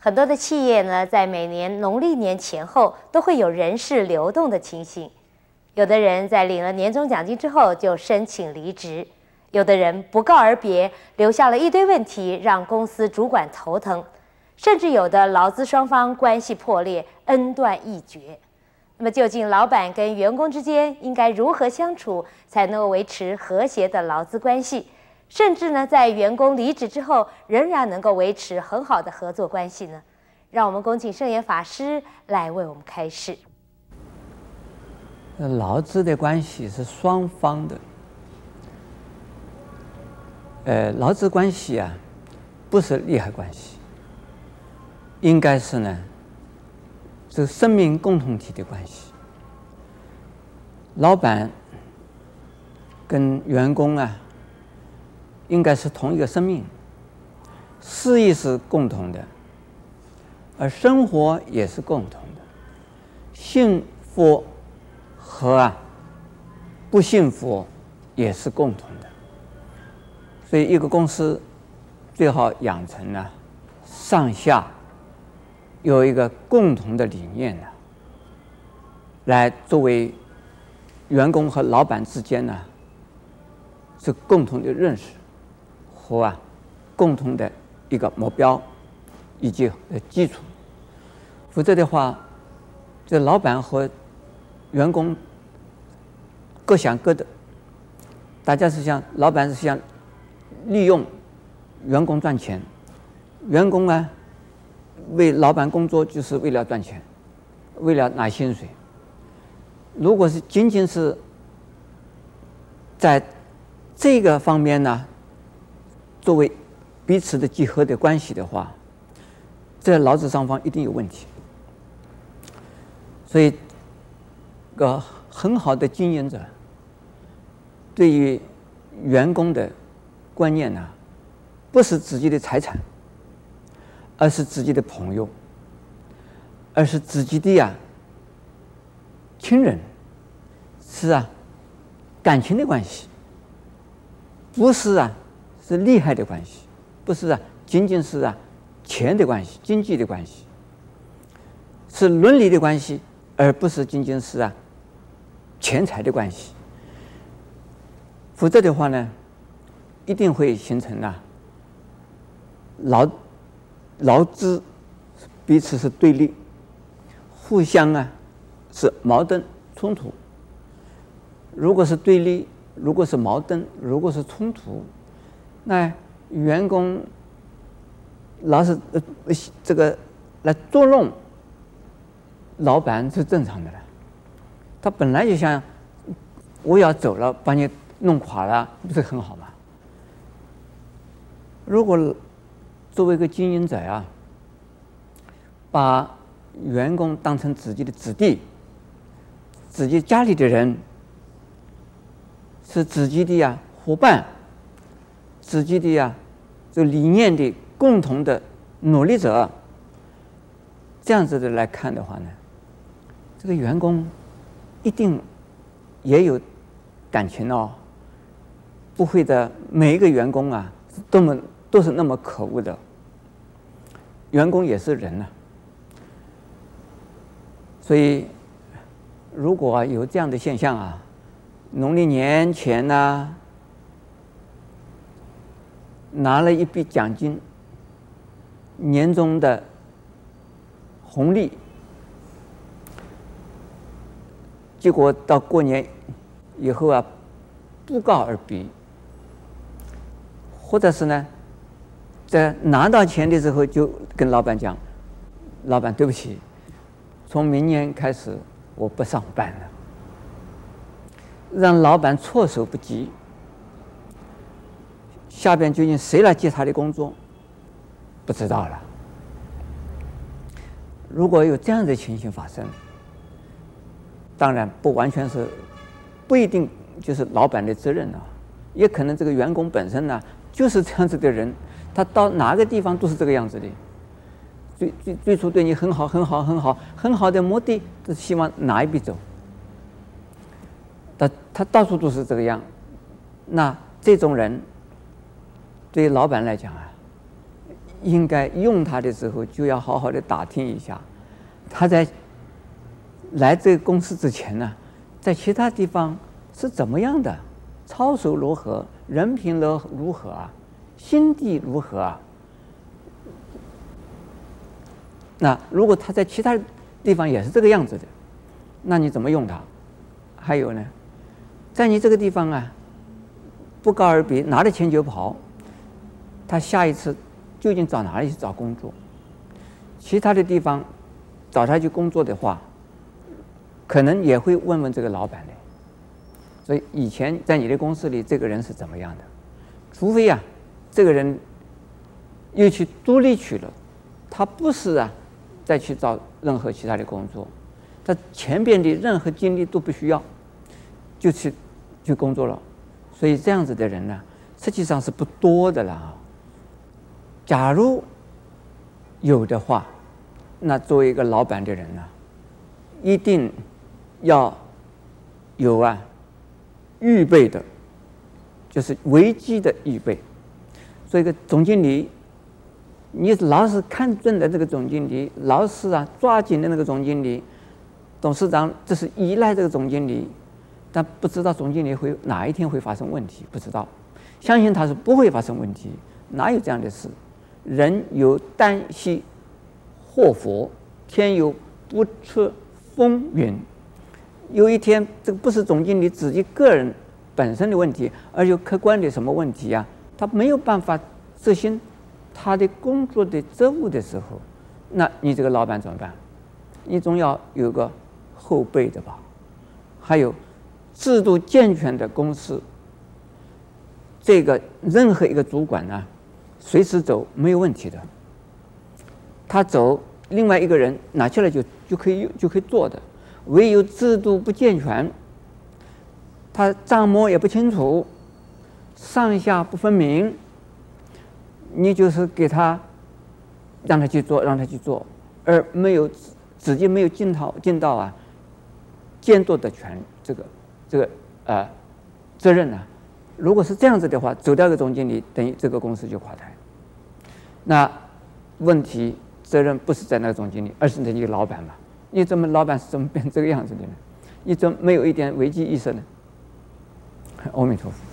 很多的企业呢，在每年农历年前后都会有人事流动的情形。有的人在领了年终奖金之后就申请离职，有的人不告而别，留下了一堆问题让公司主管头疼，甚至有的劳资双方关系破裂，恩断义绝。那么，究竟老板跟员工之间应该如何相处，才能够维持和谐的劳资关系？甚至呢，在员工离职之后，仍然能够维持很好的合作关系呢？让我们恭请圣严法师来为我们开示。劳资的关系是双方的，呃，劳资关系啊，不是利害关系，应该是呢，是生命共同体的关系。老板跟员工啊，应该是同一个生命，事业是共同的，而生活也是共同的，幸福。和，不幸福也是共同的，所以一个公司最好养成呢，上下有一个共同的理念呢，来作为员工和老板之间呢，是共同的认识和啊共同的一个目标以及基础，否则的话，这老板和员工各想各的，大家是想老板是想利用员工赚钱，员工呢为老板工作就是为了赚钱，为了拿薪水。如果是仅仅是在这个方面呢，作为彼此的结合的关系的话，这劳资双方一定有问题。所以。个很好的经营者，对于员工的观念呢，不是自己的财产，而是自己的朋友，而是自己的呀亲人，是啊，感情的关系，不是啊，是利害的关系，不是啊，仅仅是啊钱的关系、经济的关系，是伦理的关系，而不是仅仅是啊。钱财的关系，否则的话呢，一定会形成啊，劳劳资彼此是对立，互相啊是矛盾冲突。如果是对立，如果是矛盾，如果是冲突，那员工老是呃这个来捉弄老板是正常的了。他本来就想，我要走了，把你弄垮了，不是很好吗？如果作为一个经营者啊，把员工当成自己的子弟，自己家里的人，是自己的呀伙伴，自己的呀这理念的共同的努力者，这样子的来看的话呢，这个员工。一定也有感情哦，不会的。每一个员工啊，都么都是那么可恶的。员工也是人呐、所以如果有这样的现象啊，农历年前呢、拿了一笔奖金，年终的红利。结果到过年以后啊，不告而别，或者是呢，在拿到钱的时候就跟老板讲：“老板，对不起，从明年开始我不上班了。”让老板措手不及。下边究竟谁来接他的工作？不知道了。如果有这样的情形发生，当然不完全是，不一定就是老板的责任啊，也可能这个员工本身呢就是这样子的人，他到哪个地方都是这个样子的。最最最初对你很好很好很好很好的目的，是希望拿一笔走。他他到处都是这个样，那这种人对于老板来讲啊，应该用他的时候，就要好好的打听一下，他在来这个公司之前呢，在其他地方是怎么样的，操守如何，人品如如何啊，心地如何啊？那如果他在其他地方也是这个样子的，那你怎么用他？还有呢，在你这个地方啊，不告而别，拿着钱就跑，他下一次究竟找哪里去找工作？其他的地方找他去工作的话，可能也会问问这个老板的。所以以前在你的公司里，这个人是怎么样的？除非啊，这个人又去独立去了，他不是啊。再去找任何其他的工作，他前边的任何经历都不需要，就去去工作了。所以这样子的人呢，实际上是不多的了啊。假如有的话，那作为一个老板的人呢，一定要有啊预备的，就是危机的预备。做一个总经理。你老是看准的这个总经理，老是啊抓紧的那个总经理，董事长这是依赖这个总经理，但不知道总经理会哪一天会发生问题，不知道，相信他是不会发生问题，哪有这样的事？人有旦夕祸福，天有不测风云，有一天这个不是总经理自己个人本身的问题，而有客观的什么问题啊？他没有办法执行。他的工作的职务的时候，那你这个老板怎么办？你总要有个后备的吧？还有制度健全的公司，这个任何一个主管呢，随时走没有问题的。他走，另外一个人拿起来就就可以就可以做的。唯有制度不健全，他账目也不清楚，上下不分明。你就是给他，让他去做，让他去做，而没有自己没有尽到尽到啊监督的权这个这个呃责任呢、如果是这样子的话，走掉个总经理，等于这个公司就垮台。那问题责任不是在那个总经理，而是在你老板嘛？你怎么老板是怎么变这个样子的呢？你怎么没有一点危机意识呢？阿弥陀佛。